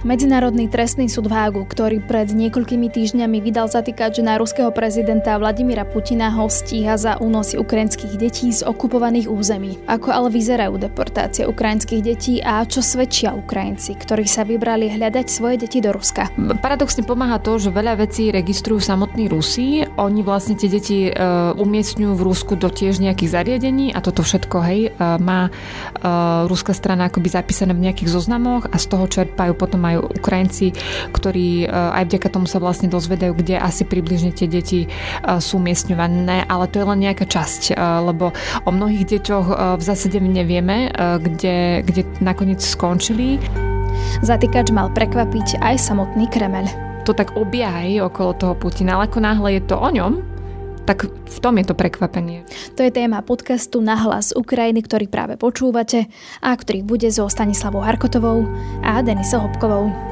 Medzinárodný trestný súd v Hágu, ktorý pred niekoľkými týždňami vydal zatýkať, že na ruského prezidenta Vladimíra Putina ho stíha za únosy ukrajinských detí z okupovaných území. Ako ale vyzerajú deportácie ukrajinských detí a čo svedčia Ukrajinci, ktorí sa vybrali hľadať svoje deti do Ruska? Paradoxne pomáha to, že veľa vecí registrujú samotní Rusi. Oni vlastne tie deti e, umiestňujú v Rusku do tiež nejakých zariadení a toto všetko, hej, e, má e, ruská strana akoby zapísané v nejakých zoznamoch a z toho čerpajú potom aj Ukrajinci, ktorí e, aj vďaka tomu sa vlastne dozvedajú, kde asi približne tie deti e, sú miestňované, ale to je len nejaká časť, e, lebo o mnohých deťoch v zásade nevieme, kde, kde nakoniec skončili. Zatýkač mal prekvapiť aj samotný Kremel. To tak obieha okolo toho Putina, ale ako náhle je to o ňom, tak v tom je to prekvapenie. To je téma podcastu Nahlas Ukrajiny, ktorý práve počúvate a ktorý bude so Stanislavou Harkotovou a Denisou Hopkovou.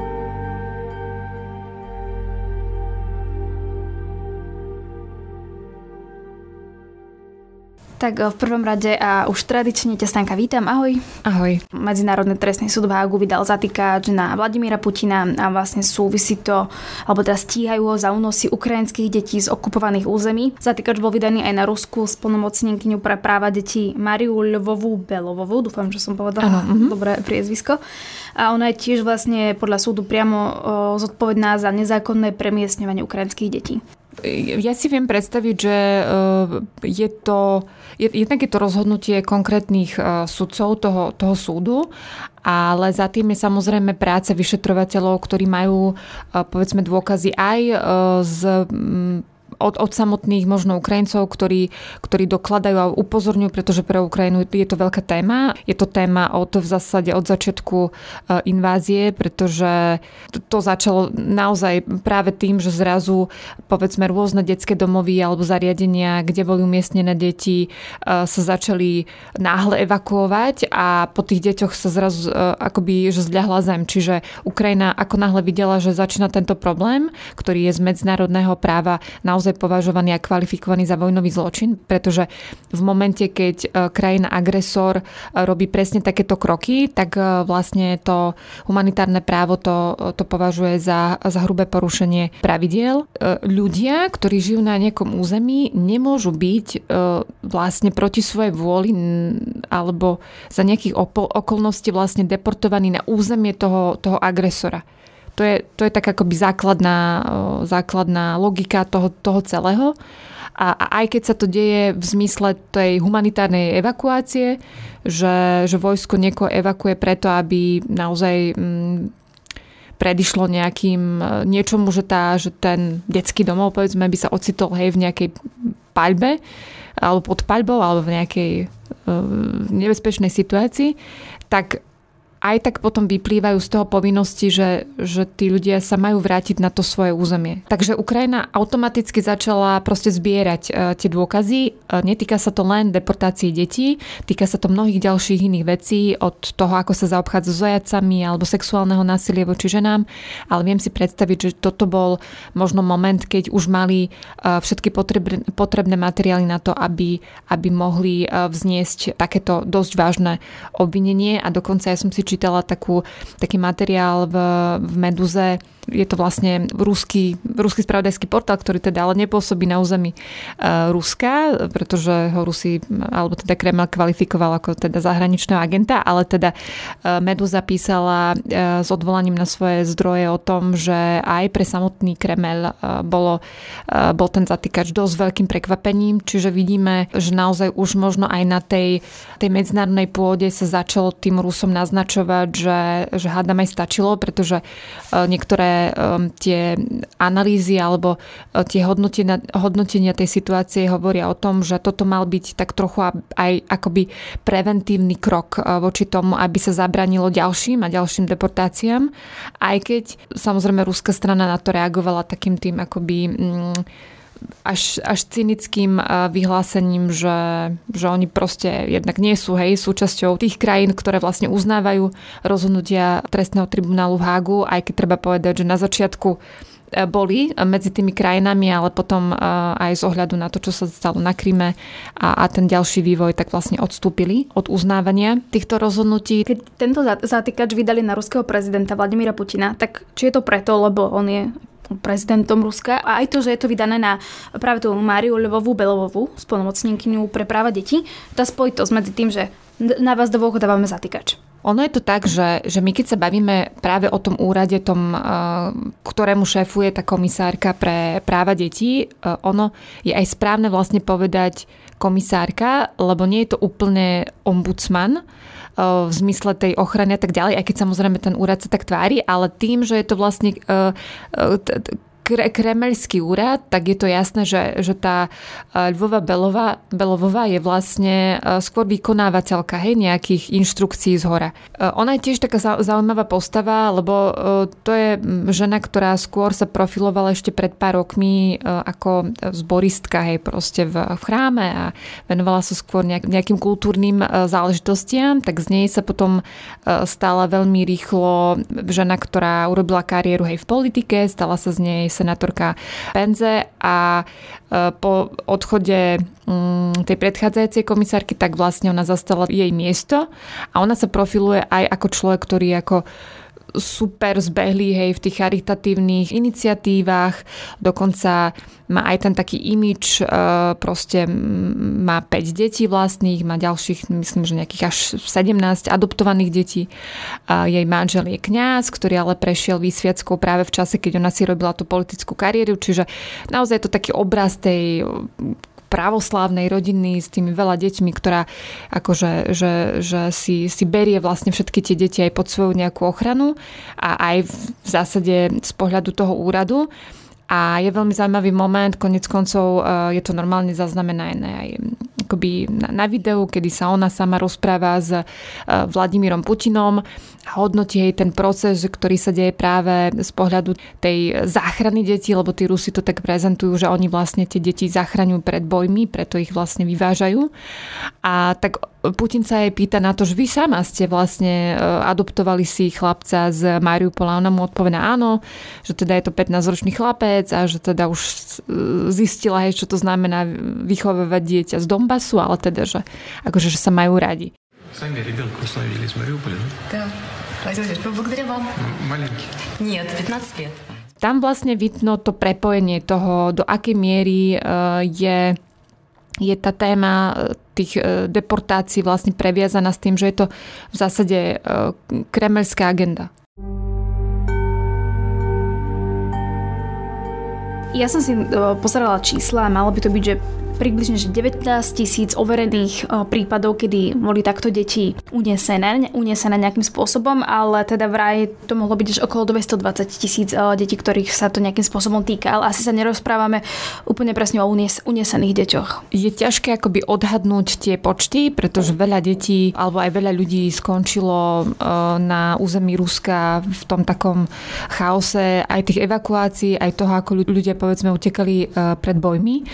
Tak eh, v prvom rade a už tradične ťa Stanka vítam. Ahoj. Ahoj. Medzinárodný trestný súd v Hágu vydal zatýkač na Vladimíra Putina a vlastne súvisí to, alebo teda stíhajú ho za únosy ukrajinských detí z okupovaných území. Zatýkač bol vydaný aj na Rusku s plnomocnenkyňu pre práva detí Mariu Lvovú Belovovú. Dúfam, že som povedala ano, uh-huh. dobré priezvisko. A ona je tiež vlastne podľa súdu priamo o, eh, zodpovedná za nezákonné premiestňovanie ukrajinských detí. Ja si viem predstaviť, že eh, je to, jednak je to rozhodnutie konkrétnych eh, sudcov toho, toho súdu, ale za tým je samozrejme práca vyšetrovateľov, ktorí majú eh, povedzme dôkazy aj z od, od samotných možno Ukrajincov, ktorí, ktorí dokladajú a upozorňujú, pretože pre Ukrajinu je to veľká téma. Je to téma od v zásade od začiatku e, invázie, pretože to, to začalo naozaj práve tým, že zrazu povedzme rôzne detské domovy alebo zariadenia, kde boli umiestnené deti, e, sa začali náhle evakuovať a po tých deťoch sa zrazu e, akoby že zľahla zem. Čiže Ukrajina ako náhle videla, že začína tento problém, ktorý je z medzinárodného práva naozaj naozaj považovaný a kvalifikovaný za vojnový zločin, pretože v momente, keď e, krajina agresor e, robí presne takéto kroky, tak e, vlastne to humanitárne právo to, to považuje za, za hrubé porušenie pravidiel. Ľudia, ktorí žijú na nejakom území, nemôžu byť vlastne proti svojej vôli alebo za nejakých okolností vlastne deportovaní na územie toho, toho agresora. To je, to je tak akoby základná, základná logika toho, toho celého. A, a aj keď sa to deje v zmysle tej humanitárnej evakuácie, že, že vojsko niekoho evakuje preto, aby naozaj mm, predišlo nejakým niečomu, že, tá, že ten detský domov povedzme by sa ocitol hej, v nejakej paľbe alebo pod paľbou alebo v nejakej uh, nebezpečnej situácii, tak aj tak potom vyplývajú z toho povinnosti, že, že tí ľudia sa majú vrátiť na to svoje územie. Takže Ukrajina automaticky začala proste zbierať uh, tie dôkazy. Uh, netýka sa to len deportácií detí, týka sa to mnohých ďalších iných vecí, od toho, ako sa zaobchádza s zajacami alebo sexuálneho násilia voči ženám, ale viem si predstaviť, že toto bol možno moment, keď už mali uh, všetky potrebné, potrebné materiály na to, aby, aby mohli uh, vzniesť takéto dosť vážne obvinenie a dokonca ja som si čítala takú, taký materiál v, v Meduze, je to vlastne ruský, ruský spravodajský portál, ktorý teda ale nepôsobí na území uh, Ruska, pretože ho Rusi, alebo teda Kreml kvalifikoval ako teda zahraničného agenta, ale teda uh, Meduza písala uh, s odvolaním na svoje zdroje o tom, že aj pre samotný Kreml bolo, bol ten zatýkač dosť veľkým prekvapením, čiže vidíme, že naozaj už možno aj na tej, tej medzinárodnej pôde sa začalo tým Rusom naznačovať, že, že hádam aj stačilo, pretože e, um, tie analýzy alebo e, tie hodnotenia, hodnotenia tej situácie hovoria o tom, že toto mal byť tak trochu aj akoby preventívny krok e, voči tomu, aby sa zabranilo ďalším a ďalším deportáciám. Aj keď samozrejme ruská strana na to reagovala takým tým akoby... Mm, až, až cynickým vyhlásením, že, že oni proste jednak nie sú hej, súčasťou tých krajín, ktoré vlastne uznávajú rozhodnutia trestného tribunálu v Hágu, aj keď treba povedať, že na začiatku boli medzi tými krajinami, ale potom aj z ohľadu na to, čo sa stalo na Kryme a, a ten ďalší vývoj, tak vlastne odstúpili od uznávania týchto rozhodnutí. Keď tento zatýkač vydali na ruského prezidenta Vladimíra Putina, tak či je to preto, lebo on je prezidentom Ruska a aj to, že je to vydané na práve tú Máriu Lvovú Belovovú, spolnomocníkyňu pre práva detí, tá spojitosť medzi tým, že na vás do dávame zatýkač. Ono je to tak, že, že my keď sa bavíme práve o tom úrade, tom, eh, ktorému šéfuje tá komisárka pre práva detí, eh, ono je aj správne vlastne povedať komisárka, lebo nie je to úplne ombudsman, v zmysle tej ochrany a tak ďalej, aj keď samozrejme ten úrad sa tak tvári, ale tým, že je to vlastne kremelský úrad, tak je to jasné, že, že tá e, Lvova Belová, Belovová je vlastne e, skôr vykonávateľka hej, nejakých inštrukcií z hora. E, ona je tiež taká zaujímavá postava, lebo to je žena, ktorá skôr sa profilovala ešte pred pár rokmi ako zboristka hej, proste v, v chráme a venovala sa skôr nejak, nejakým kultúrnym záležitostiam, tak z nej sa potom stala veľmi rýchlo žena, ktorá urobila kariéru hej v politike, stala sa z nej senátorka Penze a e, po odchode mm, tej predchádzajúcej komisárky, tak vlastne ona zastala jej miesto a ona sa profiluje aj ako človek, ktorý ako super zbehlí hej, v tých charitatívnych iniciatívach, dokonca má aj ten taký imič, e, proste má 5 detí vlastných, má ďalších, myslím, že nejakých až 17 adoptovaných detí. Jej manžel je kňaz, ktorý ale prešiel výsviackou práve v čase, keď ona si robila tú politickú kariéru, čiže naozaj je to taký obraz tej pravoslávnej rodiny s tými veľa deťmi, ktorá akože že, že si, si berie vlastne všetky tie deti aj pod svoju nejakú ochranu a aj v, zásade z pohľadu toho úradu. A je veľmi zaujímavý moment, konec koncov e, je to normálne zaznamenané aj akoby na, na videu, kedy sa ona sama rozpráva s e, Vladimírom Putinom a hodnotí jej ten proces, ktorý sa deje práve z pohľadu tej záchrany detí, lebo tí Rusi to tak prezentujú, že oni vlastne tie deti zachraňujú pred bojmi, preto ich vlastne vyvážajú. A tak Putin sa jej pýta na to, že vy sama ste vlastne e, adoptovali si chlapca z Mariupola. Ona mu odpoveda áno, že teda je to 15-ročný chlapec a že teda už e, zistila, hej, čo to znamená vychovávať dieťa z Donbasu, ale teda, že, akože, že sa majú radi. Сами ребенка установили из Мариуполя, да? Да. Благодаря вам. Маленький? Нет, 15 лет. Tam vlastne vidno to prepojenie toho, do akej miery uh, je je tá téma e, tých e, deportácií vlastne previazaná s tým, že je to v zásade e, kremelská agenda. Ja som si pozerala čísla a malo by to byť, že približne že 19 tisíc overených e, prípadov, kedy boli takto deti unesené, unesené nejakým spôsobom, ale teda vraj to mohlo byť až okolo 220 tisíc e, detí, ktorých sa to nejakým spôsobom týka, ale asi sa nerozprávame úplne presne o unies- unesených deťoch. Je ťažké akoby odhadnúť tie počty, pretože veľa detí alebo aj veľa ľudí skončilo e, na území Ruska v tom takom chaose aj tých evakuácií, aj toho, ako ľudia povedzme utekali pred bojmi.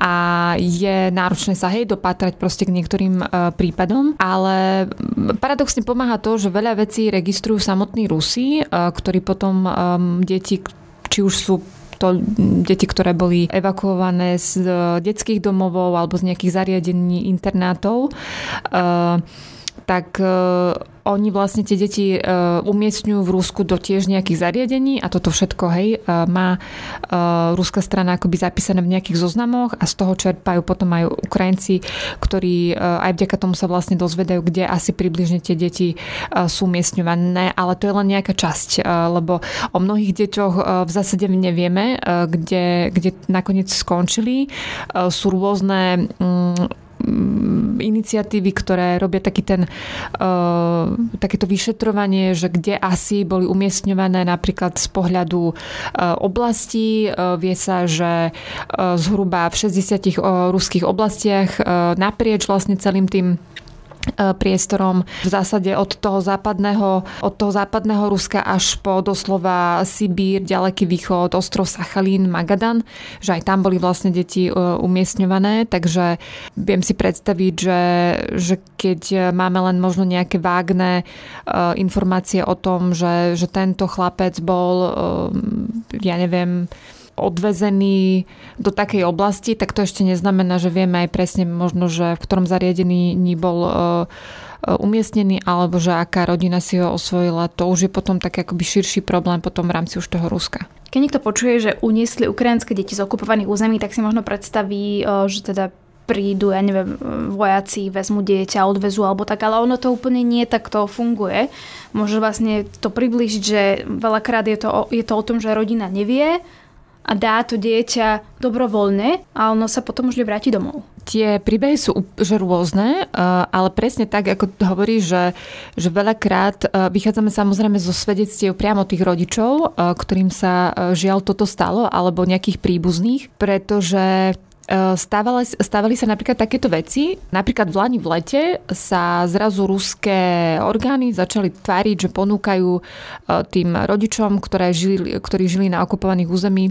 A je náročné sa hej dopatrať proste k niektorým uh, prípadom, ale paradoxne pomáha to, že veľa vecí registrujú samotní Rusi, uh, ktorí potom deti, či už sú to deti, ktoré boli evakuované z detských domovov alebo z nejakých zariadení internátov. Tak oni vlastne tie deti uh, umiestňujú v Rusku do tiež nejakých zariadení a toto všetko, hej, uh, má uh, ruská strana akoby zapísané v nejakých zoznamoch a z toho čerpajú potom aj Ukrajinci, ktorí uh, aj vďaka tomu sa vlastne dozvedajú, kde asi približne tie deti uh, sú umiestňované, ale to je len nejaká časť, uh, lebo o mnohých deťoch uh, v zásade nevieme, uh, kde, kde nakoniec skončili. Uh, sú rôzne um, iniciatívy, ktoré robia taký ten, uh, takéto vyšetrovanie, že kde asi boli umiestňované napríklad z pohľadu uh, oblastí. Uh, vie sa, že zhruba v 60 uh, ruských oblastiach naprieč vlastne celým tým priestorom v zásade od toho západného, od toho západného Ruska až po doslova Sibír, ďaleký východ, ostrov Sachalín, Magadan, že aj tam boli vlastne deti e, umiestňované, takže viem si predstaviť, že, že keď máme len možno nejaké vágne e, informácie o tom, že, že tento chlapec bol, ja neviem, odvezený do takej oblasti, tak to ešte neznamená, že vieme aj presne možno, že v ktorom zariadení bol e, e, umiestnený alebo že aká rodina si ho osvojila, to už je potom tak akoby širší problém potom v rámci už toho Ruska. Keď niekto počuje, že uniesli ukrajinské deti z okupovaných území, tak si možno predstaví, e, že teda prídu, ja neviem, vojaci, vezmu dieťa, odvezú alebo tak, ale ono to úplne nie tak to funguje. Môže vlastne to približiť, že veľakrát je to, je to o tom, že rodina nevie, a dá to dieťa dobrovoľne a ono sa potom už vráti domov. Tie príbehy sú že rôzne, eh, ale presne tak, ako hovorí, že, že veľakrát eh, vychádzame samozrejme zo svedectiev priamo tých rodičov, eh, ktorým sa žiaľ toto stalo, alebo nejakých príbuzných, pretože Stávali, stávali sa napríklad takéto veci. Napríklad v Lani v lete sa zrazu ruské orgány začali tváriť, že ponúkajú tým rodičom, ktoré žili, ktorí žili na okupovaných území,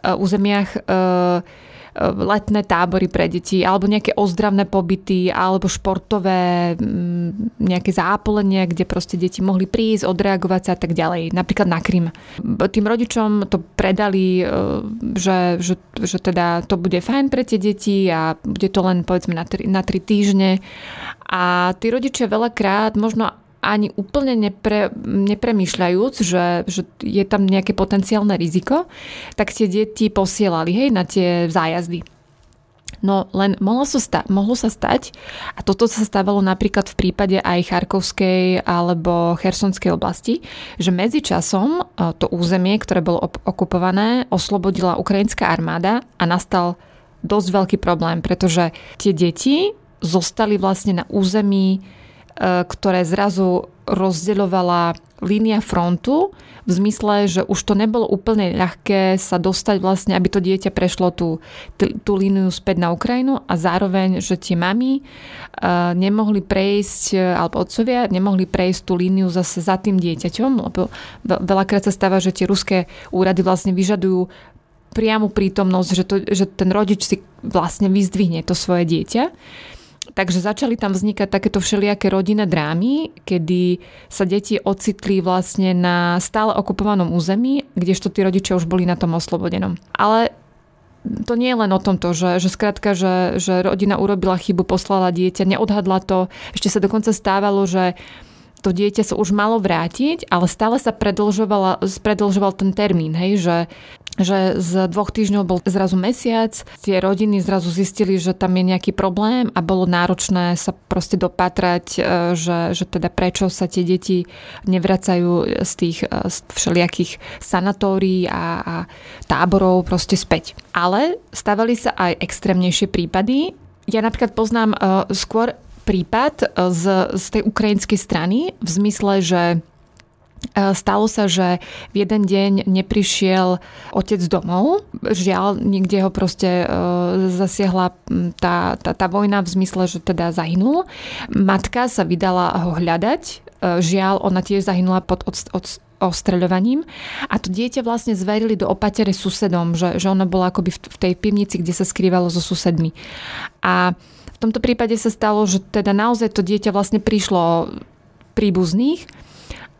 Eh, územiach eh, letné tábory pre deti, alebo nejaké ozdravné pobyty, alebo športové mm, nejaké zápolenia, kde proste deti mohli prísť, odreagovať sa a tak ďalej. Napríklad na Krym. Tým rodičom to predali, eh, že, že, že teda to bude fajn pre tie deti a bude to len povedzme na tri, na tri týždne. A tí rodičia veľakrát možno ani úplne nepre, nepremýšľajúc, že, že je tam nejaké potenciálne riziko, tak tie deti posielali hej, na tie zájazdy. No len mohlo sa, sta- mohlo sa stať, a toto sa stávalo napríklad v prípade aj Charkovskej alebo Chersonskej oblasti, že medzičasom e, to územie, ktoré bolo op- okupované, oslobodila ukrajinská armáda a nastal dosť veľký problém, pretože tie deti zostali vlastne na území ktoré zrazu rozdeľovala línia frontu v zmysle, že už to nebolo úplne ľahké sa dostať vlastne, aby to dieťa prešlo tú, tú líniu späť na Ukrajinu a zároveň, že tie mami uh, nemohli prejsť, e, alebo otcovia nemohli prejsť tú líniu zase za tým dieťaťom, lebo veľakrát sa stáva, že tie ruské úrady vlastne vyžadujú priamu prítomnosť, že, to, že ten rodič si vlastne vyzdvihne to svoje dieťa. Takže začali tam vznikať takéto všelijaké rodinné drámy, kedy sa deti ocitli vlastne na stále okupovanom území, kdežto tí rodičia už boli na tom oslobodenom. Ale to nie je len o tomto, že, že skrátka, že, že rodina urobila chybu, poslala dieťa, neodhadla to. Ešte sa dokonca stávalo, že to dieťa sa už malo vrátiť, ale stále sa predlžoval ten termín, hej, že že z dvoch týždňov bol zrazu mesiac, tie rodiny zrazu zistili, že tam je nejaký problém a bolo náročné sa proste dopatrať, e, že, že teda prečo sa tie deti nevracajú z tých e, z všelijakých sanatórií a, a táborov proste späť. Ale stávali sa aj extrémnejšie prípady. Ja napríklad poznám uh, skôr prípad z, z tej ukrajinskej strany v zmysle, že E, stalo sa, že v jeden deň neprišiel otec domov. Žiaľ, niekde ho proste e, zasiahla tá, tá, tá vojna v zmysle, že teda zahynul. Matka sa vydala ho hľadať. E, žiaľ, ona tiež zahynula pod od, od, ostreľovaním a to dieťa vlastne zverili do opatere susedom, že, že ono bolo akoby v, v tej pivnici, kde sa skrývalo so susedmi. A v tomto prípade sa stalo, že teda naozaj to dieťa vlastne prišlo príbuzných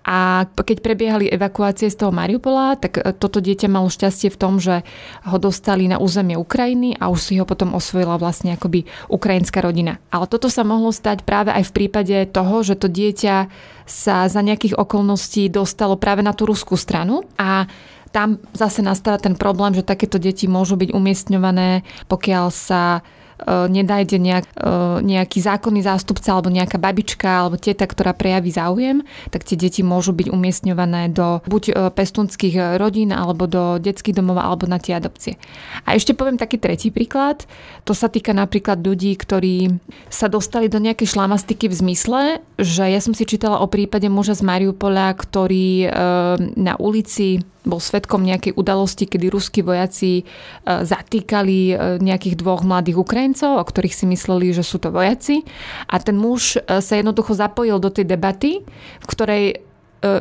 a keď prebiehali evakuácie z toho Mariupola, tak e, toto dieťa malo šťastie v tom, že ho dostali na územie Ukrajiny a už si ho potom osvojila vlastne akoby ukrajinská rodina. Ale toto sa mohlo stať práve aj v prípade toho, že to dieťa sa za nejakých okolností dostalo práve na tú ruskú stranu a tam zase nastáva ten problém, že takéto deti môžu byť umiestňované, pokiaľ sa E, nedájde nejak, e, nejaký zákonný zástupca alebo nejaká babička alebo teta, ktorá prejaví záujem, tak tie deti môžu byť umiestňované do buď e, pestunských rodín alebo do detských domov alebo na tie adopcie. A ešte poviem taký tretí príklad. To sa týka napríklad ľudí, ktorí sa dostali do nejakej šlamastiky v zmysle, že ja som si čítala o prípade muža z Mariupola, ktorý na ulici bol svetkom nejakej udalosti, kedy ruskí vojaci e, zatýkali e, nejakých dvoch mladých Ukrajincov, o ktorých si mysleli, že sú to vojaci. A ten muž e, sa jednoducho zapojil do tej debaty, v ktorej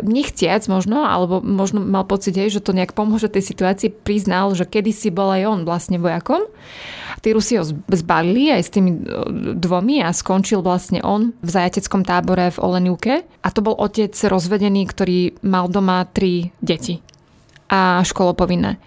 nechciac možno, alebo možno mal pocit, že to nejak pomôže tej situácii, priznal, že kedysi bol aj on vlastne vojakom. Tí Rusi ho zbalili aj s tými dvomi a skončil vlastne on v zajateckom tábore v Oleniuke. A to bol otec rozvedený, ktorý mal doma tri deti a školopovinné.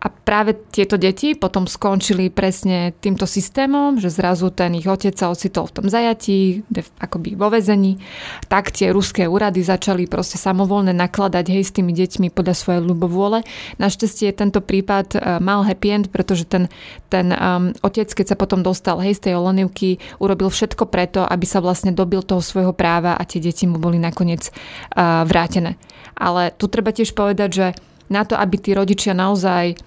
A práve tieto deti potom skončili presne týmto systémom, že zrazu ten ich otec sa ocitol v tom zajatí, akoby vo vezení. Tak tie ruské úrady začali proste samovolne nakladať hej s tými deťmi podľa svojej ľubovôle. Našťastie tento prípad uh, mal happy end, pretože ten, ten um, otec, keď sa potom dostal hej z tej olenivky, urobil všetko preto, aby sa vlastne dobil toho svojho práva a tie deti mu boli nakoniec uh, vrátené. Ale tu treba tiež povedať, že na to, aby tí rodičia naozaj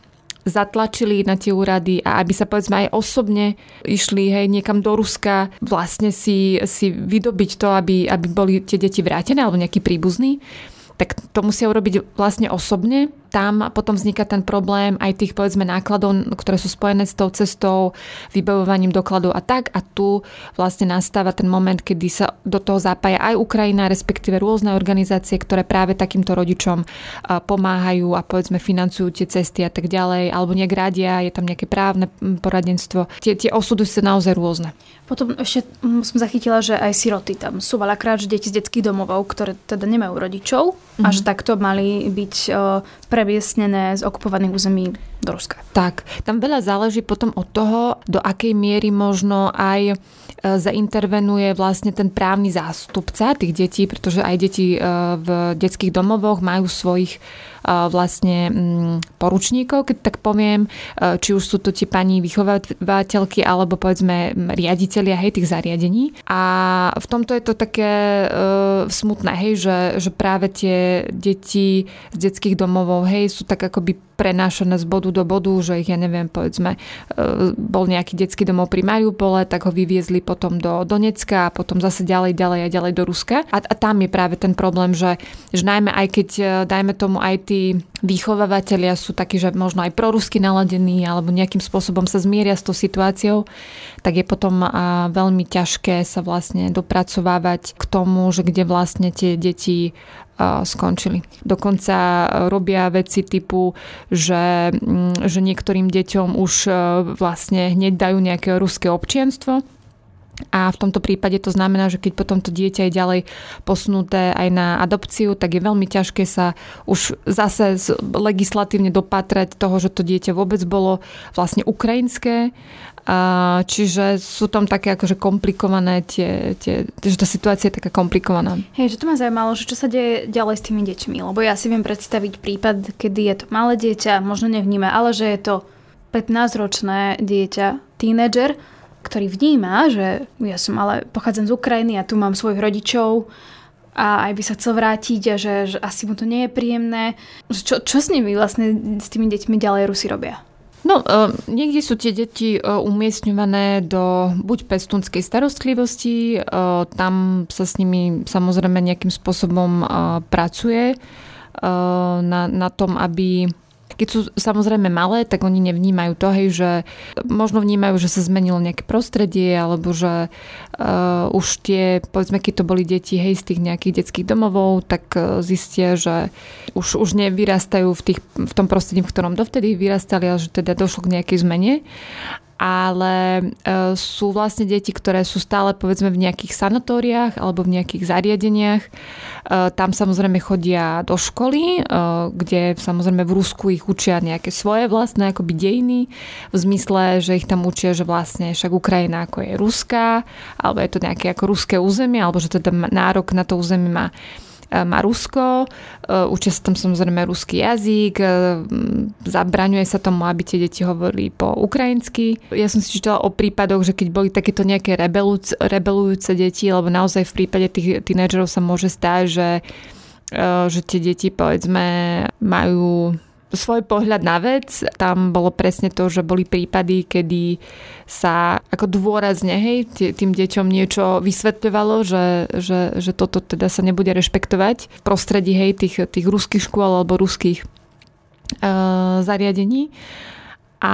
zatlačili na tie úrady a aby sa povedzme aj osobne išli hej, niekam do Ruska vlastne si, si vydobiť to, aby, aby boli tie deti vrátené alebo nejaký príbuzný, tak to musia urobiť vlastne osobne tam potom vzniká ten problém aj tých povedzme nákladov, ktoré sú spojené s tou cestou, vybavovaním dokladov a tak. A tu vlastne nastáva ten moment, kedy sa do toho zapája aj Ukrajina, respektíve rôzne organizácie, ktoré práve takýmto rodičom pomáhajú a povedzme financujú tie cesty a tak ďalej, alebo nejak radia, je tam nejaké právne poradenstvo. Tie, tie osudy sú naozaj rôzne. Potom ešte som zachytila, že aj siroty tam sú veľakrát, deti z detských domovov, ktoré teda nemajú rodičov mm-hmm. a že takto mali byť pre previesnené z okupovaných území do Ruska. Tak, tam veľa záleží potom od toho, do akej miery možno aj e, zaintervenuje vlastne ten právny zástupca tých detí, pretože aj deti e, v detských domovoch majú svojich vlastne mm, poručníkov, keď tak poviem, či už sú to tie pani vychovateľky alebo povedzme riaditeľia hej, tých zariadení. A v tomto je to také uh, smutné, hej, že, že práve tie deti z detských domovov hej, sú tak akoby prenášané z bodu do bodu, že ich, ja neviem, povedzme, bol nejaký detský domov pri Mariupole, tak ho vyviezli potom do Donecka a potom zase ďalej, ďalej a ďalej do Ruska. A, a tam je práve ten problém, že, že najmä aj keď, dajme tomu, aj tí vychovávateľia sú takí, že možno aj prorusky naladení alebo nejakým spôsobom sa zmieria s tou situáciou, tak je potom veľmi ťažké sa vlastne dopracovávať k tomu, že kde vlastne tie deti skončili. Dokonca robia veci typu, že, že niektorým deťom už vlastne hneď dajú nejaké ruské občianstvo, a v tomto prípade to znamená, že keď potom to dieťa je ďalej posunuté aj na adopciu, tak je veľmi ťažké sa už zase legislatívne dopatrať toho, že to dieťa vôbec bolo vlastne ukrajinské. Čiže sú tam také akože komplikované tie, tie, že tá situácia je taká komplikovaná. Hej, že to ma zaujímalo, že čo sa deje ďalej s tými deťmi, lebo ja si viem predstaviť prípad, kedy je to malé dieťa, možno nevníma, ale že je to 15-ročné dieťa, tínedžer, ktorý vníma, že ja som ale pochádzam z Ukrajiny a tu mám svojich rodičov a aj by sa chcel vrátiť a že, že asi mu to nie je príjemné. Čo, čo s nimi vlastne, s tými deťmi ďalej Rusi robia? No, uh, niekde sú tie deti uh, umiestňované do buď pestunskej starostlivosti, uh, tam sa s nimi samozrejme nejakým spôsobom pracuje na, na tom, aby keď sú samozrejme malé, tak oni nevnímajú to, hej, že možno vnímajú, že sa zmenilo nejaké prostredie, alebo že uh, už tie, povedzme, keď to boli deti, hej, z tých nejakých detských domovov, tak uh, zistia, že už, už nevyrastajú v, tých, v tom prostredí, v ktorom dovtedy vyrastali, ale že teda došlo k nejakej zmene ale e, sú vlastne deti, ktoré sú stále povedzme v nejakých sanatóriách alebo v nejakých zariadeniach. E, tam samozrejme chodia do školy, e, kde samozrejme v Rusku ich učia nejaké svoje vlastné akoby dejiny, v zmysle, že ich tam učia, že vlastne však Ukrajina ako je ruská, alebo je to nejaké ako ruské územie, alebo že teda nárok na to územie má má Rusko, e, učia sa tam samozrejme ruský jazyk, e, zabraňuje sa tomu, aby tie deti hovorili po ukrajinsky. Ja som si čítala o prípadoch, že keď boli takéto nejaké rebelujúce, rebelujúce deti, lebo naozaj v prípade tých tínedžerov sa môže stať, že že tie deti povedzme majú svoj pohľad na vec. Tam bolo presne to, že boli prípady, kedy sa ako dôrazne hej, tým deťom niečo vysvetľovalo, že, že, že toto teda sa nebude rešpektovať v prostredí hej, tých, tých ruských škôl alebo ruských zariadení. A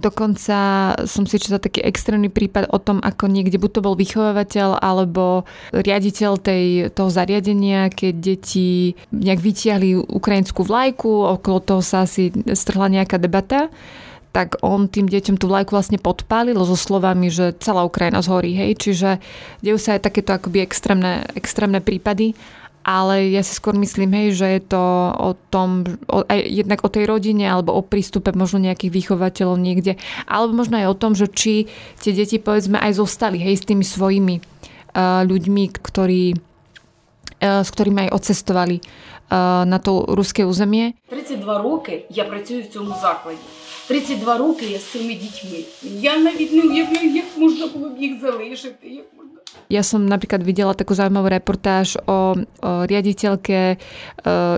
dokonca som si čítala taký extrémny prípad o tom, ako niekde buď to bol vychovávateľ alebo riaditeľ tej, toho zariadenia, keď deti nejak vytiahli ukrajinskú vlajku, okolo toho sa asi strhla nejaká debata tak on tým deťom tú vlajku vlastne podpálil so slovami, že celá Ukrajina zhorí, hej. Čiže dejú sa aj takéto akoby extrémne, extrémne prípady ale ja si skôr myslím, hej, že je to o tom, o, aj jednak o tej rodine alebo o prístupe možno nejakých vychovateľov niekde, alebo možno aj o tom, že či tie deti povedzme aj zostali, hej, s tými svojimi uh, ľuďmi, ktorí, uh, s ktorými aj odcestovali uh, na to ruské územie. 32 roky ja pracujem v цьому закладі. 32 роки я з цими дітьми. Я навіть не уявляю, як можна було б їх залишити. Як ja som napríklad videla takú zaujímavú reportáž o, o riaditeľke e,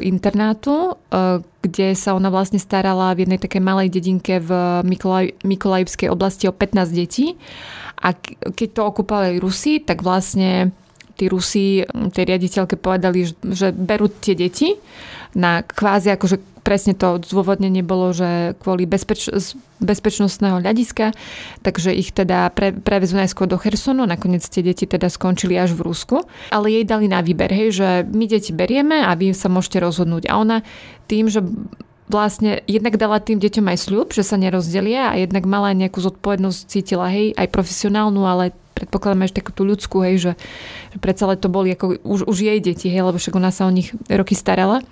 internátu, e, kde sa ona vlastne starala v jednej takej malej dedinke v Mikolaj, Mikolajivskej oblasti o 15 detí. A keď to okupovali Rusi, tak vlastne tí Rusi tej riaditeľke povedali, že berú tie deti na kvázi akože presne to zdôvodnenie bolo, že kvôli bezpeč- bezpečnostného hľadiska, takže ich teda pre, prevezú najskôr do Hersonu, nakoniec tie deti teda skončili až v Rusku, ale jej dali na výber, hej, že my deti berieme a vy sa môžete rozhodnúť. A ona tým, že vlastne jednak dala tým deťom aj sľub, že sa nerozdelia a jednak mala aj nejakú zodpovednosť, cítila, hej, aj profesionálnu, ale predpokladáme aj takú tú ľudskú, hej, že, že predsa to boli ako už, už jej deti, hej, lebo však ona sa o nich roky starala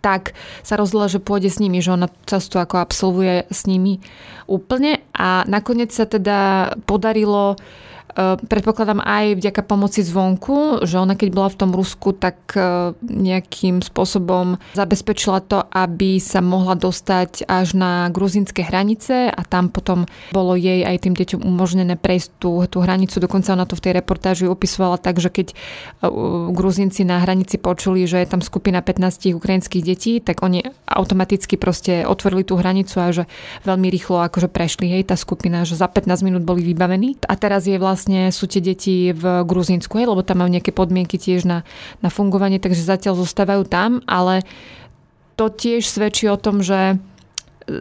tak sa rozhodla, že pôjde s nimi, že ona často ako absolvuje s nimi úplne. A nakoniec sa teda podarilo Eh, predpokladám aj vďaka pomoci zvonku, že ona keď bola v tom Rusku, tak eh, nejakým spôsobom zabezpečila to, aby sa mohla dostať až na gruzinské hranice a tam potom bolo jej aj tým deťom umožnené prejsť tú, tú hranicu. Dokonca ona to v tej reportáži opisovala tak, že keď eh, Gruzinci na hranici počuli, že je tam skupina 15 ukrajinských detí, tak oni automaticky proste otvorili tú hranicu a že veľmi rýchlo akože prešli hej tá skupina, že za 15 minút boli vybavení. A teraz je vlastne vlastne sú tie deti v Gruzínsku, hej, lebo tam majú nejaké podmienky tiež na, na fungovanie, takže zatiaľ zostávajú tam, ale to tiež svedčí o tom, že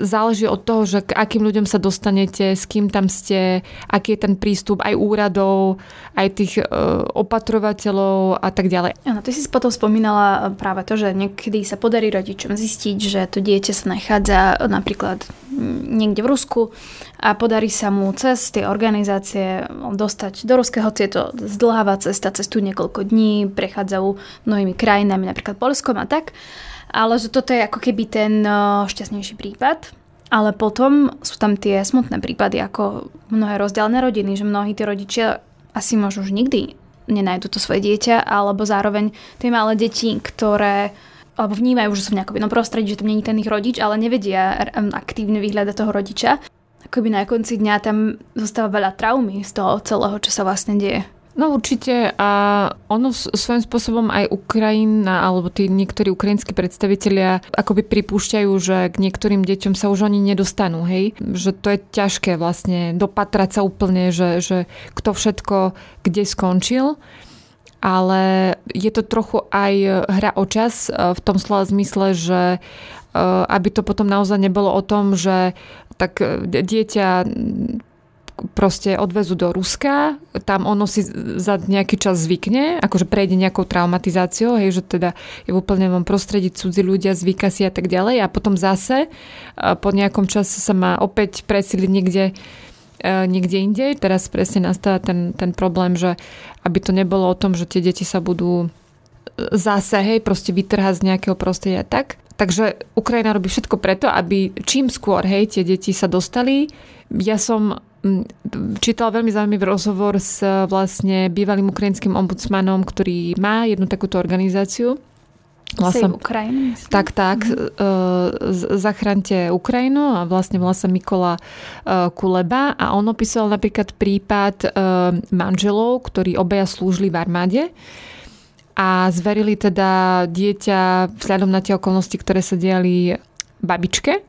záleží od toho, že k akým ľuďom sa dostanete, s kým tam ste, aký je ten prístup aj úradov, aj tých e, opatrovateľov a tak ďalej. Áno, ty si potom spomínala práve to, že niekedy sa podarí rodičom zistiť, že to dieťa sa nachádza napríklad niekde v Rusku a podarí sa mu cez tie organizácie dostať do Ruského, je to zdlháva cesta, cestujú niekoľko dní, prechádzajú mnohými krajinami, napríklad Polskom a tak ale že toto je ako keby ten eh, šťastnejší prípad. Ale potom sú tam tie smutné prípady, ako mnohé rozdielne rodiny, že mnohí tí rodičia asi možno už nikdy nenajdu to svoje dieťa, alebo zároveň tie malé deti, ktoré alebo vnímajú, že sú v nejakom inom prostredí, že tam není ten ich rodič, ale nevedia aktívne vyhľadať toho rodiča. Akoby na konci dňa tam zostáva veľa traumy z toho celého, čo sa vlastne deje. No určite a ono svojím spôsobom aj Ukrajina alebo tí niektorí ukrajinskí predstavitelia akoby pripúšťajú, že k niektorým deťom sa už oni nedostanú, hej? Že to je ťažké vlastne dopatrať sa úplne, že, že kto všetko kde skončil ale je to trochu aj hra o čas e, v tom slova zmysle, že e, aby to potom naozaj nebolo o tom, že tak e, dieťa proste odvezú do Ruska, tam ono si za nejaký čas zvykne, akože prejde nejakou traumatizáciou, hej, že teda je v úplne prostredí cudzí ľudia, zvyka si a tak ďalej a potom zase po nejakom čase sa má opäť presiliť niekde e, niekde inde. Teraz presne nastáva ten, ten problém, že aby to nebolo o tom, že tie deti sa budú e, zase, hej, proste vytrhať z nejakého prostredia tak. Takže Ukrajina robí všetko preto, aby čím skôr, hej, tie deti sa dostali. Ja som čítala veľmi zaujímavý rozhovor s vlastne bývalým ukrajinským ombudsmanom, ktorý má jednu takúto organizáciu. Vlastne, Ukrajiny, tak, tak. Mm-hmm. Uh, zachránte Ukrajinu a vlastne volá sa Mikola uh, Kuleba a on opísal napríklad prípad uh, manželov, ktorí obaja slúžili v armáde a zverili teda dieťa vzhľadom na tie okolnosti, ktoré sa diali babičke.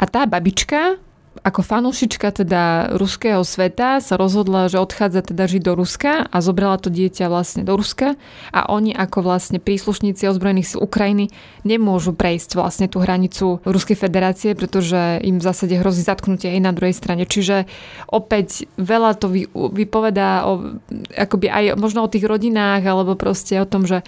A tá babička ako fanúšička teda ruského sveta sa rozhodla, že odchádza teda žiť do Ruska a zobrala to dieťa vlastne do Ruska a oni ako vlastne príslušníci ozbrojených síl Ukrajiny nemôžu prejsť vlastne tú hranicu Ruskej federácie, pretože im v zásade hrozí zatknutie aj na druhej strane. Čiže opäť veľa to vypovedá o, akoby aj možno o tých rodinách alebo proste o tom, že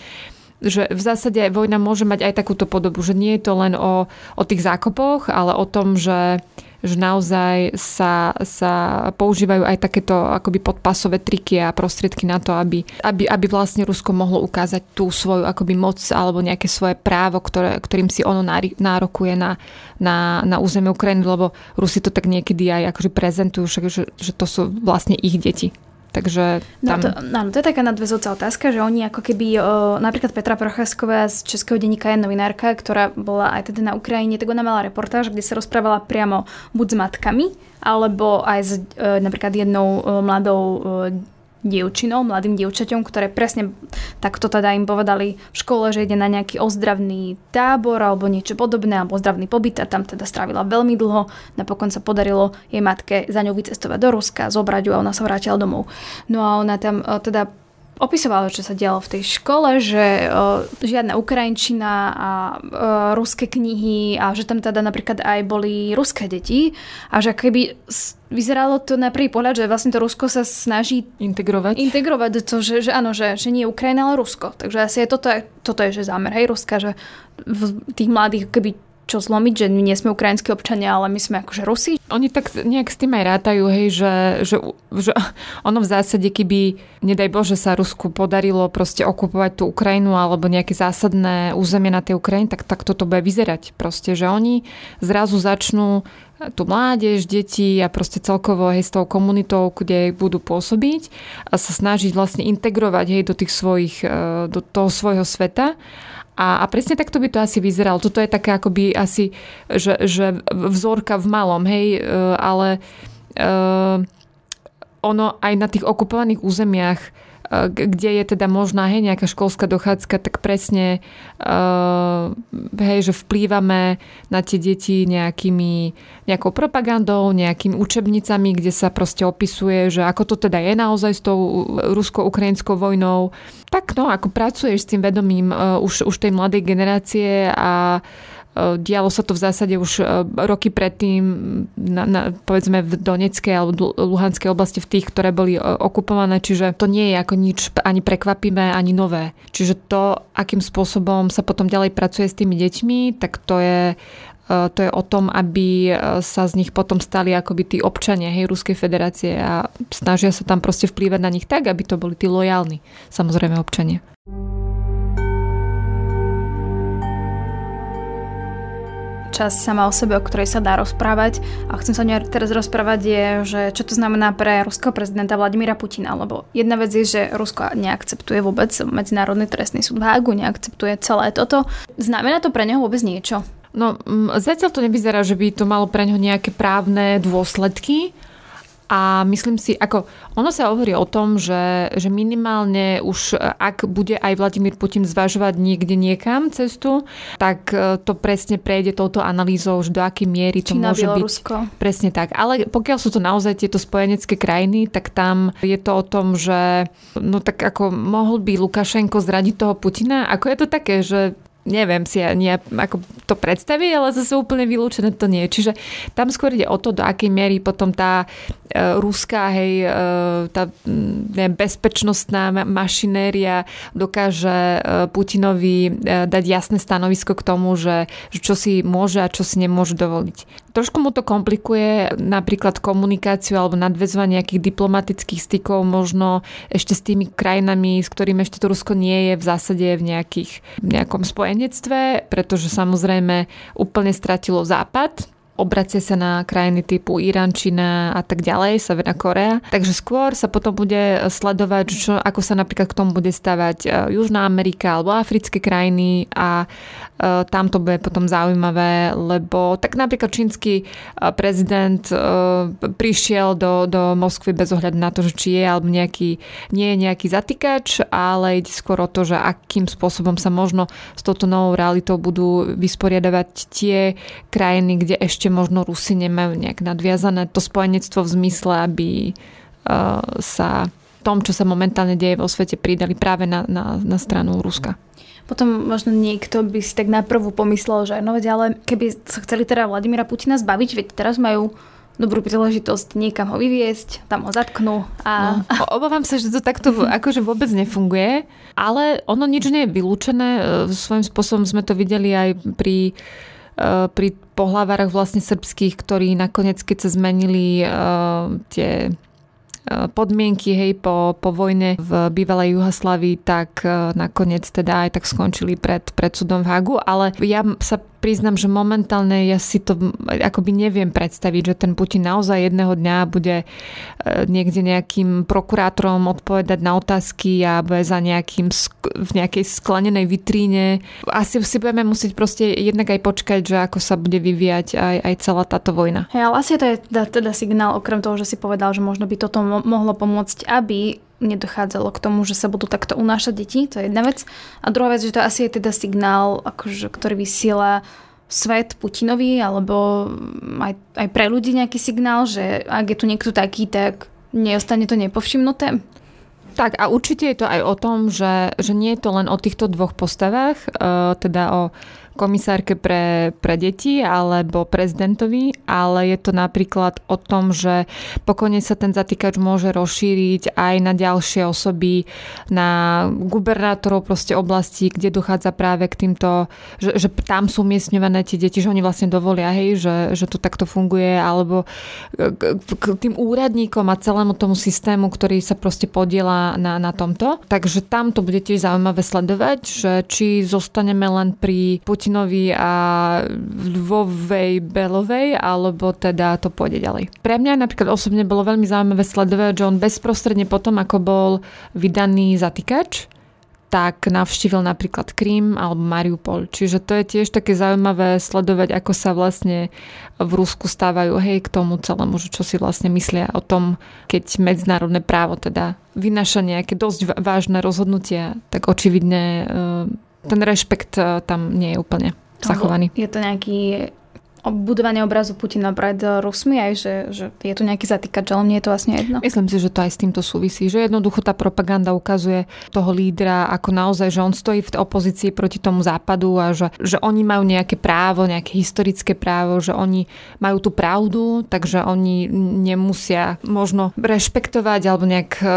že v zásade vojna môže mať aj takúto podobu, že nie je to len o, o tých zákopoch, ale o tom, že že naozaj sa, sa používajú aj takéto akoby podpasové triky a prostriedky na to, aby, aby, aby vlastne Rusko mohlo ukázať tú svoju akoby moc alebo nejaké svoje právo, ktoré, ktorým si ono nárokuje na, na, na územie Ukrajiny, lebo Rusi to tak niekedy aj akože prezentujú, že, že to sú vlastne ich deti. Takže no tam... No to, áno, to je taká nadväzujúca otázka, že oni ako keby, o, napríklad Petra Procházková z Českého denníka je novinárka, ktorá bola aj teda na Ukrajine, tak ona mala reportáž, kde sa rozprávala priamo buď s matkami, alebo aj s e, napríklad jednou e, mladou e, dievčinou, mladým dievčaťom, ktoré presne takto teda im povedali v škole, že ide na nejaký ozdravný tábor alebo niečo podobné, alebo ozdravný pobyt a tam teda strávila veľmi dlho. Napokon sa podarilo jej matke za ňou vycestovať do Ruska, zobrať ju a ona sa vrátila domov. No a ona tam e, teda opisovala, čo sa dialo v tej škole, že uh, žiadna ukrajinčina a uh, ruské knihy a že tam teda napríklad aj boli ruské deti a že keby vyzeralo to na prvý pohľad, že vlastne to Rusko sa snaží integrovať, integrovať to, že, že áno, že, že nie Ukrajina, ale Rusko. Takže asi je toto, toto je že zámer, hej, Ruska, že v tých mladých keby čo zlomiť, že my nie sme ukrajinskí občania, ale my sme akože Rusi. Oni tak nejak s tým aj rátajú, hej, že, že, že ono v zásade, keby, nedaj Bože, sa Rusku podarilo proste okupovať tú Ukrajinu alebo nejaké zásadné územie na tej Ukrajine, tak, tak toto bude vyzerať. Proste, že oni zrazu začnú tú mládež, deti a proste celkovo hej, s tou komunitou, kde budú pôsobiť a sa snažiť vlastne integrovať hej, do tých svojich, e, do toho svojho sveta a, a presne takto by to asi vyzeralo. Toto je také akoby asi, že, že vzorka v malom, hej, e, ale uh, ono aj na tých okupovaných územiach kde je teda možná hej, nejaká školská dochádzka, tak presne uh, hej, že vplývame na tie deti nejakými, nejakou propagandou, nejakými učebnicami, kde sa proste opisuje, že ako to teda je naozaj s tou rusko-ukrajinskou vojnou. Tak no, ako pracuješ s tým vedomím uh, už, už tej mladej generácie a Eh, dialo sa to v zásade už eh, roky predtým, na, na, povedzme v Doneckej alebo Luhanskej oblasti, v tých, ktoré boli eh, okupované, čiže to nie je ako nič ani prekvapivé, ani nové. Čiže to, akým spôsobom sa potom ďalej pracuje s tými deťmi, tak to je to je o tom, aby sa z nich potom stali akoby tí občania hej, Ruskej federácie a snažia sa tam proste vplývať na nich tak, aby to boli tí lojálni, samozrejme občania. Časť sama o sebe, o ktorej sa dá rozprávať a chcem sa o nej teraz rozprávať je, že čo to znamená pre ruského prezidenta Vladimíra Putina, lebo jedna vec je, že Rusko neakceptuje vôbec Medzinárodný trestný súd v Hágu, neakceptuje celé toto. Znamená to pre neho vôbec niečo? No, zatiaľ to nevyzerá, že by to malo pre neho nejaké právne dôsledky, a myslím si, ako ono sa hovorí o tom, že, že minimálne už ak bude aj Vladimír Putin zvažovať niekde niekam cestu, tak e, to presne prejde touto analýzou, že do akej miery to Čína, môže Bielorusko. byť. Presne tak. Ale pokiaľ sú to naozaj tieto spojenecké krajiny, tak tam je to o tom, že no tak ako mohol by Lukašenko zradiť toho Putina. Ako je to také, že neviem si ani ako to predstaviť, ale zase úplne vylúčené to nie. Čiže tam skôr ide o to, do akej miery potom tá e, ruská, hej, e, tá neviem, bezpečnostná mašinéria dokáže e, Putinovi e, dať jasné stanovisko k tomu, že, že čo si môže a čo si nemôže dovoliť. Trošku mu to komplikuje napríklad komunikáciu alebo nadväzovanie nejakých diplomatických stykov možno ešte s tými krajinami, s ktorými ešte to Rusko nie je v zásade v nejakých, nejakom spojenectve, pretože samozrejme úplne stratilo Západ, obracia sa na krajiny typu Irán, Čína a tak ďalej, Severná Korea. Takže skôr sa potom bude sledovať, čo, ako sa napríklad k tomu bude stavať e, Južná Amerika alebo africké krajiny a e, tam to bude potom zaujímavé, lebo tak napríklad čínsky e, prezident prišiel do, do Moskvy bez ohľadu na to, že či je alebo nejaký, nie je nejaký zatýkač, ale ide skôr o to, že akým spôsobom sa možno s touto novou realitou budú vysporiadavať tie krajiny, kde ešte ešte možno Rusy nemajú nejak nadviazané to spojenectvo v zmysle, aby uh, sa tom, čo sa momentálne deje vo svete, pridali práve na, na, na stranu Ruska. Potom možno niekto by si tak naprvu pomyslel, že no ale keby sa chceli teda Vladimíra Putina zbaviť, veď teraz majú dobrú príležitosť niekam ho vyviesť, tam ho zatknú. A... No, obávam sa, že to takto akože vôbec nefunguje, ale ono nič nie je vylúčené. E, svojím spôsobom sme to videli aj pri e, pri pohľavárach vlastne srbských, ktorí nakoniec, keď sa zmenili uh, tie podmienky hej, po, po vojne v bývalej Juhoslavii, tak nakoniec teda aj tak skončili pred, pred súdom v Hagu, ale ja sa priznam, že momentálne ja si to akoby neviem predstaviť, že ten Putin naozaj jedného dňa bude e, niekde nejakým prokurátorom odpovedať na otázky a bude za nejakým v nejakej sklenenej vitríne. Asi si budeme musieť proste jednak aj počkať, že ako sa bude vyvíjať aj, aj celá táto vojna. Hey, ale asi to je teda, teda signál, okrem toho, že si povedal, že možno by toto mo- mohlo pomôcť, aby nedochádzalo k tomu, že sa budú takto unášať deti, to je jedna vec. A druhá vec, že to asi je teda signál, akože, ktorý vysiela svet Putinovi, alebo aj, aj pre ľudí nejaký signál, že ak je tu niekto taký, tak neostane to nepovšimnuté? Tak a určite je to aj o tom, že, že nie je to len o týchto dvoch postavách, uh, teda o komisárke pre, pre deti alebo prezidentovi, ale je to napríklad o tom, že pokojne sa ten zatýkač môže rozšíriť aj na ďalšie osoby, na gubernátorov proste oblasti, kde dochádza práve k týmto, že, že tam sú umiestňované tie deti, že oni vlastne dovolia, hej, že, že to takto funguje, alebo k, k tým úradníkom a celému tomu systému, ktorý sa proste podiela na, na tomto. Takže tam to bude tiež zaujímavé sledovať, že či zostaneme len pri Putin Putinovi a Lvovej Belovej, alebo teda to pôjde ďalej. Pre mňa napríklad osobne bolo veľmi zaujímavé sledovať, že on bezprostredne potom, ako bol vydaný zatýkač, tak navštívil napríklad Krím alebo Mariupol. Čiže to je tiež také zaujímavé sledovať, ako sa vlastne v Rusku stávajú hej k tomu celému, že čo si vlastne myslia o tom, keď medzinárodné právo teda vynaša nejaké dosť vážne rozhodnutia, tak očividne ten rešpekt eh, tam nie je úplne zachovaný. Je to nejaký budovanie obrazu Putina pred Rusmi aj, že, že je tu nejaký zatýkač, ale mne je to vlastne jedno. Myslím si, že to aj s týmto súvisí, že jednoducho tá propaganda ukazuje toho lídra ako naozaj, že on stojí v opozícii proti tomu západu a že, že oni majú nejaké právo, nejaké historické právo, že oni majú tú pravdu, takže oni nemusia možno rešpektovať alebo nejak uh,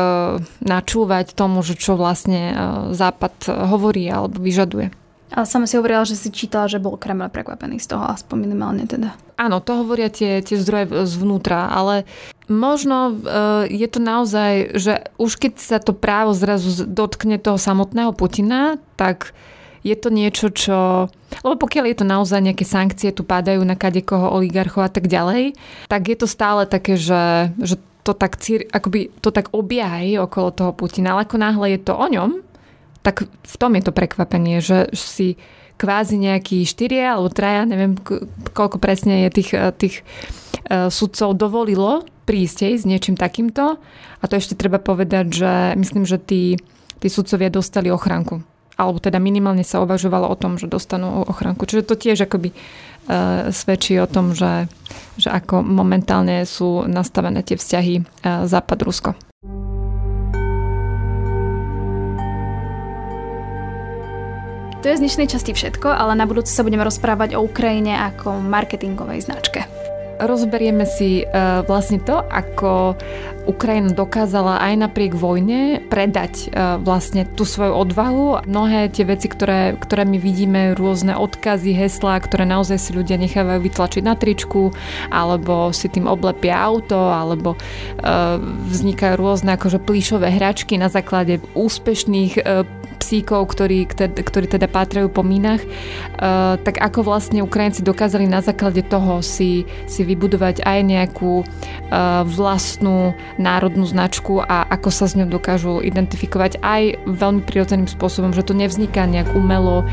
načúvať tomu, že čo vlastne uh, západ hovorí alebo vyžaduje. Ale sama si hovorila, že si čítala, že bol Kreml prekvapený z toho, aspoň minimálne teda. Áno, to hovoria tie, tie zdroje zvnútra, ale možno uh, je to naozaj, že už keď sa to právo zrazu dotkne toho samotného Putina, tak je to niečo, čo... Lebo pokiaľ je to naozaj nejaké sankcie, tu padajú na kadekoho oligarchov a tak ďalej, tak je to stále také, že, že to tak, akoby, to tak obieha okolo toho Putina, ale ako náhle je to o ňom, tak v tom je to prekvapenie, že si kvázi nejakí štyria alebo traja, neviem koľko presne je tých, eh, tých uh, sudcov dovolilo prísť s niečím takýmto. A to ešte treba povedať, že myslím, že tí, tí sudcovia dostali ochranku. Alebo teda minimálne sa uvažovalo o tom, že dostanú ochranku. Čiže to tiež akoby uh, svedčí o tom, že, že ako momentálne sú nastavené tie vzťahy uh, Západ-Rusko. To je z dnešnej časti všetko, ale na budúce sa budeme rozprávať o Ukrajine ako marketingovej značke. Rozberieme si uh, vlastne to, ako Ukrajina dokázala aj napriek vojne predať uh, vlastne tú svoju odvahu. Mnohé tie veci, ktoré, ktoré my vidíme, rôzne odkazy, heslá, ktoré naozaj si ľudia nechávajú vytlačiť na tričku, alebo si tým oblepia auto, alebo uh, vznikajú rôzne akože plíšové hračky na základe úspešných uh, psíkov, ktorí, ktorí teda pátrajú po mínach, tak ako vlastne Ukrajinci dokázali na základe toho si, si vybudovať aj nejakú vlastnú národnú značku a ako sa s ňou dokážu identifikovať aj veľmi prirodzeným spôsobom, že to nevzniká nejak umelo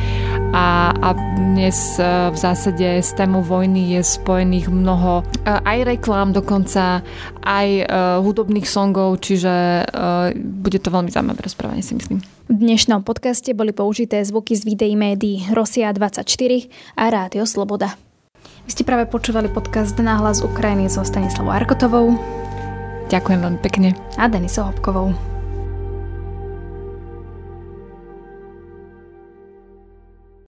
a, a dnes uh, v zásade s témou vojny je spojených mnoho uh, aj reklám dokonca, aj uh, hudobných songov, čiže bude to veľmi zaujímavé rozprávanie si myslím. V dnešnom podcaste boli použité zvuky z videí médií Rosia 24 a Rádio Sloboda. Vy ste práve počúvali podcast Náhlas Ukrajiny so Stanislavou Arkotovou. Ďakujem veľmi pekne. A Denisou Hopkovou.